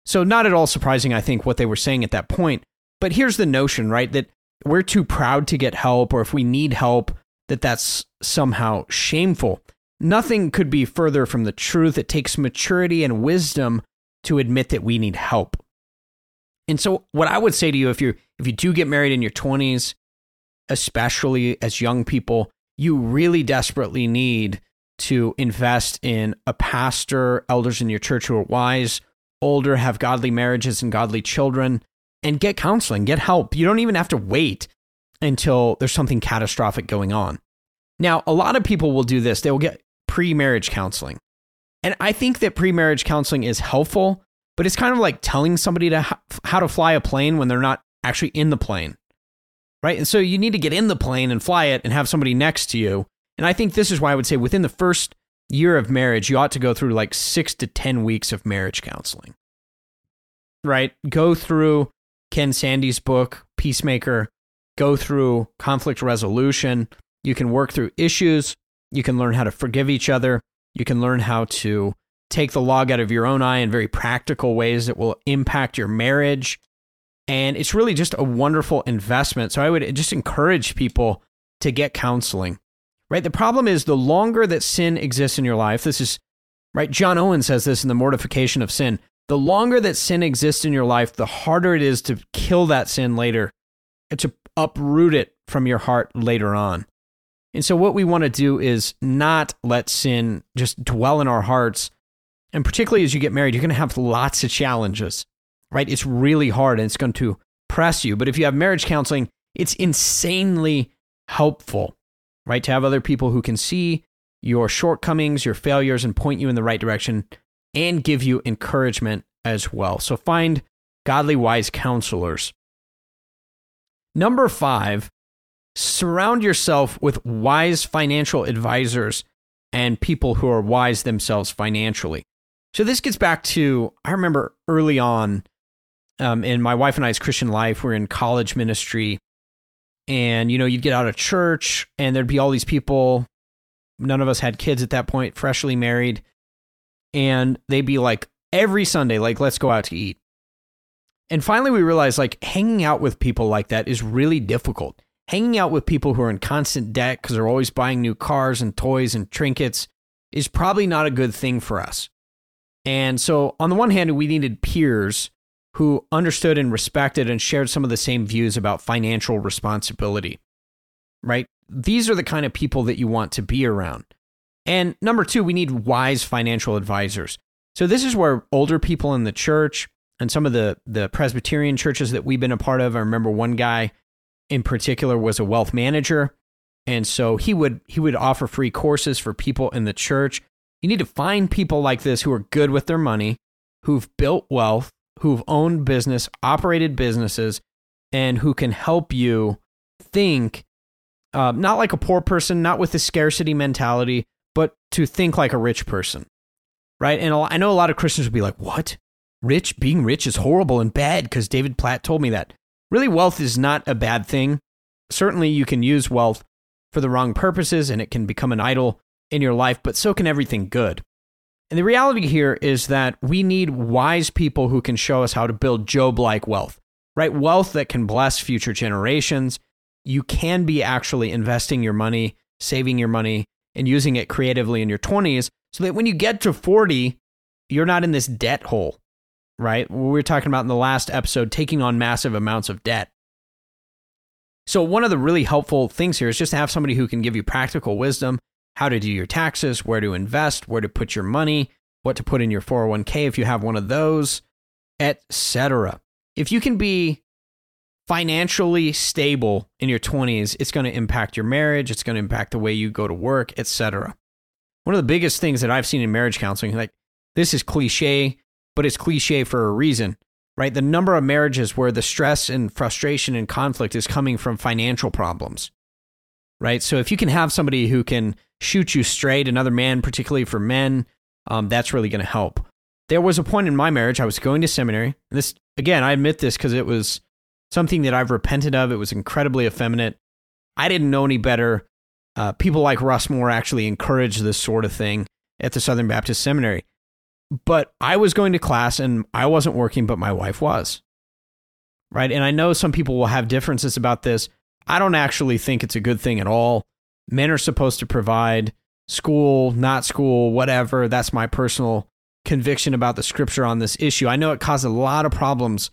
So not at all surprising I think what they were saying at that point. But here's the notion, right, that we're too proud to get help or if we need help that that's somehow shameful. Nothing could be further from the truth. It takes maturity and wisdom to admit that we need help. And so what I would say to you if you if you do get married in your 20s, especially as young people, you really desperately need to invest in a pastor, elders in your church who are wise, older, have godly marriages and godly children, and get counseling, get help. You don't even have to wait until there's something catastrophic going on. Now, a lot of people will do this. They will get pre marriage counseling. And I think that pre marriage counseling is helpful, but it's kind of like telling somebody to how to fly a plane when they're not actually in the plane. Right? And so you need to get in the plane and fly it and have somebody next to you. And I think this is why I would say within the first year of marriage, you ought to go through like 6 to 10 weeks of marriage counseling. Right? Go through Ken Sande's book, Peacemaker, go through conflict resolution. You can work through issues you can learn how to forgive each other. You can learn how to take the log out of your own eye in very practical ways that will impact your marriage. And it's really just a wonderful investment. So I would just encourage people to get counseling. Right? The problem is the longer that sin exists in your life, this is right. John Owen says this in The Mortification of Sin. The longer that sin exists in your life, the harder it is to kill that sin later, to uproot it from your heart later on. And so, what we want to do is not let sin just dwell in our hearts. And particularly as you get married, you're going to have lots of challenges, right? It's really hard and it's going to press you. But if you have marriage counseling, it's insanely helpful, right? To have other people who can see your shortcomings, your failures, and point you in the right direction and give you encouragement as well. So, find godly, wise counselors. Number five, surround yourself with wise financial advisors and people who are wise themselves financially. So this gets back to I remember early on um, in my wife and I's Christian life, we're in college ministry, and you know you'd get out of church and there'd be all these people. None of us had kids at that point, freshly married, and they'd be like every Sunday, like let's go out to eat. And finally, we realized like hanging out with people like that is really difficult hanging out with people who are in constant debt because they're always buying new cars and toys and trinkets is probably not a good thing for us. And so, on the one hand, we needed peers who understood and respected and shared some of the same views about financial responsibility, right? These are the kind of people that you want to be around. And number two, we need wise financial advisors. So, this is where older people in the church and some of the, the Presbyterian churches that we've been a part of, I remember one guy in particular was a wealth manager. And so he would he would offer free courses for people in the church. You need to find people like this who are good with their money who've built wealth who've owned business operated businesses and who can help you think uh, not like a poor person not with the scarcity mentality but to think like a rich person right? And i know a lot of christians would be like what? Rich? Being rich is horrible and bad because david platt told me that really, wealth is not a bad thing. Certainly, you can use wealth for the wrong purposes and it can become an idol in your life, but so can everything good. And the reality here is that we need wise people who can show us how to build Job like wealth, right? Wealth that can bless future generations. You can be actually investing your money, saving your money, and using it creatively in your 20s so that when you get to 40, you're not in this debt hole right? We were talking about in the last episode, taking on massive amounts of debt. So, one of the really helpful things here is just to have somebody who can give you practical wisdom how to do your taxes, where to invest, where to put your money, what to put in your 401k if you have one of those, etc. If you can be financially stable in your 20s, it's going to impact your marriage, it's going to impact the way you go to work, etc. One of the biggest things that I've seen in marriage counseling, like this is cliche, but it's cliche for a reason, right? The number of marriages where the stress and frustration and conflict is coming from financial problems, right? So if you can have somebody who can shoot you straight, another man, particularly for men, um, that's really going to help. there was a point in my marriage I was going to seminary. And this again, I admit this because it was something that I've repented of. It was incredibly effeminate. I didn't know any better. Uh, people like Russ Moore actually encouraged this sort of thing at the Southern Baptist Seminary. But I was going to class and I wasn't working, but my wife was. Right. And I know some people will have differences about this. I don't actually think it's a good thing at all. Men are supposed to provide school, not school, whatever. That's my personal conviction about the scripture on this issue. I know it caused a lot of problems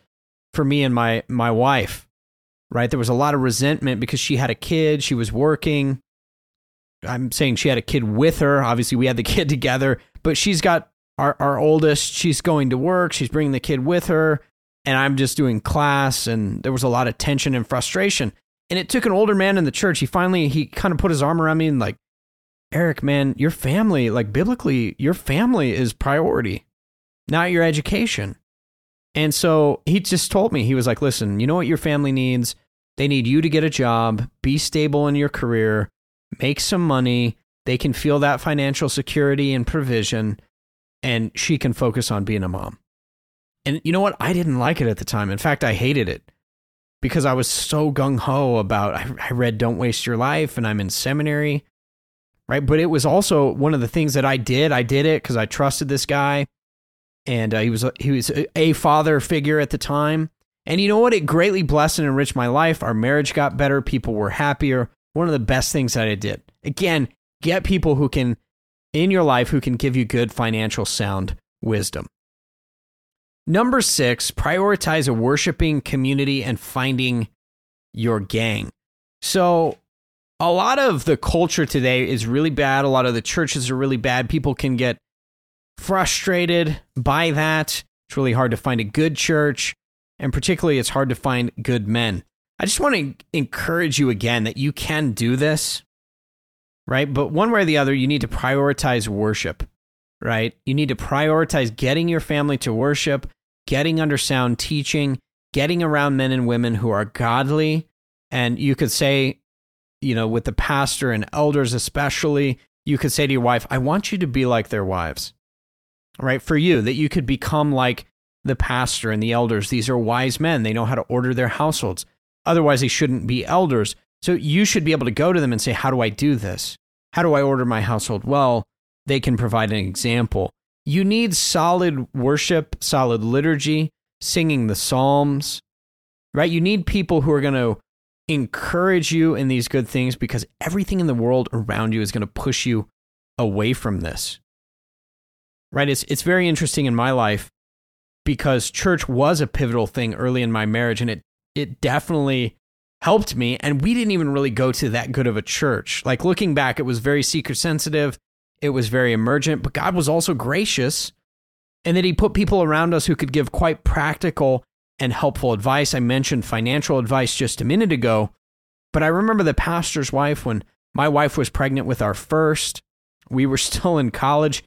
for me and my my wife. Right? There was a lot of resentment because she had a kid, she was working. I'm saying she had a kid with her. Obviously, we had the kid together, but she's got our our oldest, she's going to work, she's bringing the kid with her, and I'm just doing class and there was a lot of tension and frustration. And it took an older man in the church. He finally he kind of put his arm around me and like Eric, man, your family, like biblically, your family is priority, not your education. And so he just told me, he was like, listen, you know what your family needs? They need you to get a job, be stable in your career, make some money. They can feel that financial security and provision, and she can focus on being a mom. And you know what? I didn't like it at the time. In fact, I hated it because I was so gung ho about, I, I read Don't Waste Your Life and I'm in seminary right? But it was also one of the things that I did. I did it because I trusted this guy, and uh, he was he was a father figure at the time. And you know what? It greatly blessed and enriched my life. Our marriage got better. People were happier. One of the best things that I did. Again, get people who can in your life who can give you good financial sound wisdom. Number six, prioritize a worshiping community and finding your gang. So a lot of the culture today is really bad. A lot of the churches are really bad. People can get frustrated by that. It's really hard to find a good church, and particularly, it's hard to find good men. I just want to encourage you again that you can do this, right? But one way or the other, you need to prioritize worship, right? You need to prioritize getting your family to worship, getting under sound teaching, getting around men and women who are godly. And you could say, you know, with the pastor and elders especially, you could say to your wife, I want you to be like their wives. Right? For you, that you could become like the pastor and the elders. These are wise men. They know how to order their households. Otherwise, they shouldn't be elders. So you should be able to go to them and say, How do I do this? How do I order my household well? They can provide an example. You need solid worship, solid liturgy, singing the Psalms, right? You need people who are going to encourage you in these good things because everything in the world around you is going to push you away from this. Right? It's it's very interesting in my life because church was a pivotal thing early in my marriage and it it definitely helped me and we didn't even really go to that good of a church. Like looking back it was very seeker sensitive, it was very emergent, but God was also gracious and that he put people around us who could give quite practical and helpful advice. I mentioned financial advice just a minute ago, but I remember the pastor's wife when my wife was pregnant with our first. We were still in college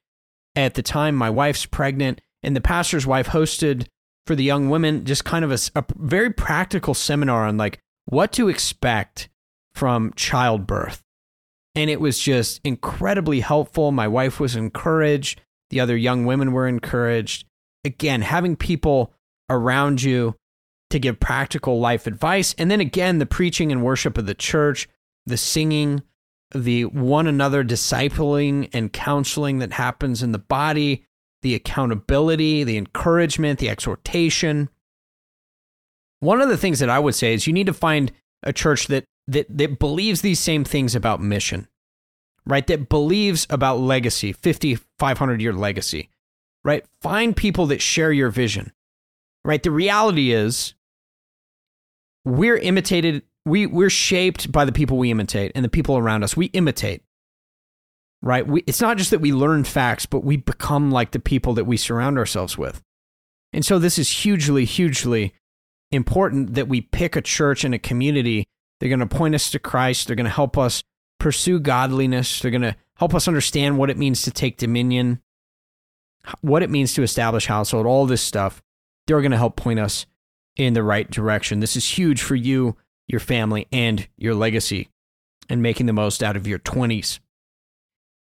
at the time. My wife's pregnant, and the pastor's wife hosted for the young women just kind of a, a very practical seminar on like what to expect from childbirth. And it was just incredibly helpful. My wife was encouraged. The other young women were encouraged. Again, having people around you to give practical life advice. And then again, the preaching and worship of the church, the singing, the one another discipling and counseling that happens in the body, the accountability, the encouragement, the exhortation. One of the things that I would say is you need to find a church that that that believes these same things about mission. Right? That believes about legacy, 5500 year legacy. Right? Find people that share your vision right? The reality is we're imitated, we, we're shaped by the people we imitate and the people around us. We imitate, right? We, it's not just that we learn facts, but we become like the people that we surround ourselves with. And so this is hugely, hugely important that we pick a church and a community. They're going to point us to Christ. They're going to help us pursue godliness. They're going to help us understand what it means to take dominion, what it means to establish household, all this stuff they're going to help point us in the right direction. This is huge for you, your family, and your legacy, and making the most out of your 20s.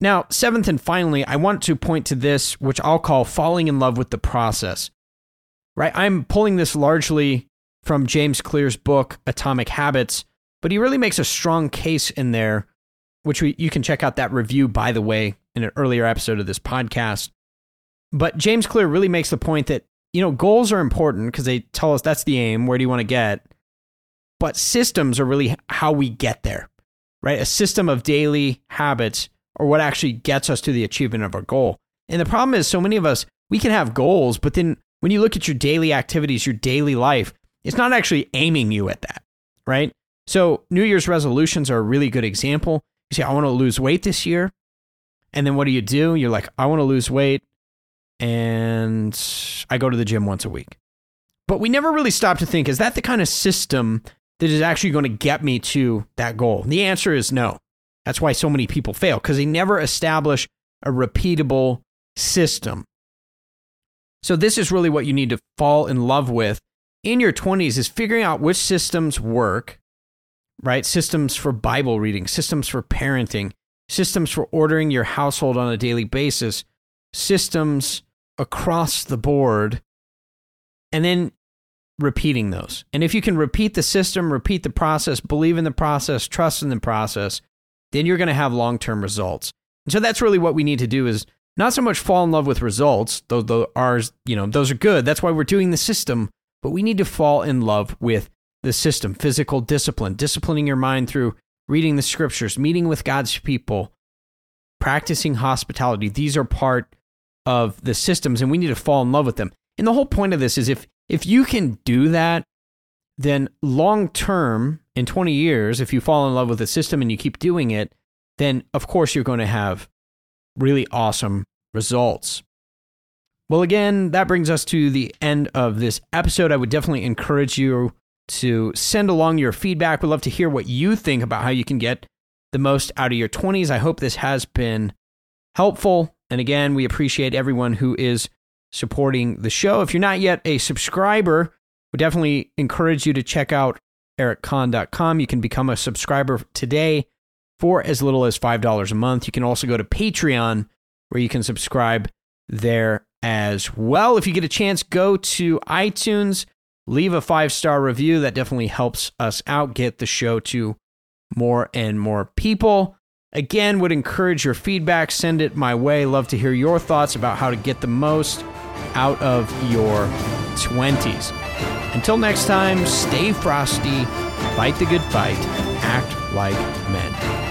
Now, seventh and finally, I want to point to this, which I'll call falling in love with the process. Right? I'm pulling this largely from James Clear's book, Atomic Habits, but he really makes a strong case in there, which we, you can check out that review, by the way, in an earlier episode of this podcast. But James Clear really makes the point that, you know, goals are important because they tell us that's the aim. Where do you want to get? But systems are really how we get there, right? A system of daily habits or what actually gets us to the achievement of our goal. And the problem is, so many of us, we can have goals, but then when you look at your daily activities, your daily life, it's not actually aiming you at that, right? So, New Year's resolutions are a really good example. You say, I want to lose weight this year. And then what do you do? You're like, I want to lose weight. And I go to the gym once a week. But we never really stop to think, is that the kind of system that is actually going to get me to that goal? And the answer is no. That's why so many people fail because they never establish a repeatable system. So this is really what you need to fall in love with in your 20s is figuring out which systems work, right? Systems for Bible reading, systems for parenting, systems for ordering your household on a daily basis, systems across the board, and then repeating those. And if you can repeat the system, repeat the process, believe in the process, trust in the process, then you're going to have long term results. And so that's really what we need to do is not so much fall in love with results, though those are, you know, those are good. That's why we're doing the system, but we need to fall in love with the system, physical discipline, disciplining your mind through reading the scriptures, meeting with God's people, practicing hospitality. These are part of the systems and we need to fall in love with them. And the whole point of this is if if you can do that, then long term in 20 years, if you fall in love with the system and you keep doing it, then of course you're going to have really awesome results. Well, again, that brings us to the end of this episode. I would definitely encourage you to send along your feedback. We'd love to hear what you think about how you can get the most out of your 20s. I hope this has been helpful. And again, we appreciate everyone who is supporting the show. If you're not yet a subscriber, we definitely encourage you to check out ericconn.com. You can become a subscriber today for as little as $5 a month. You can also go to Patreon where you can subscribe there as well. If you get a chance, go to iTunes, leave a five star review. That definitely helps us out, get the show to more and more people. Again, would encourage your feedback. Send it my way. Love to hear your thoughts about how to get the most out of your 20s. Until next time, stay frosty, fight the good fight, act like men.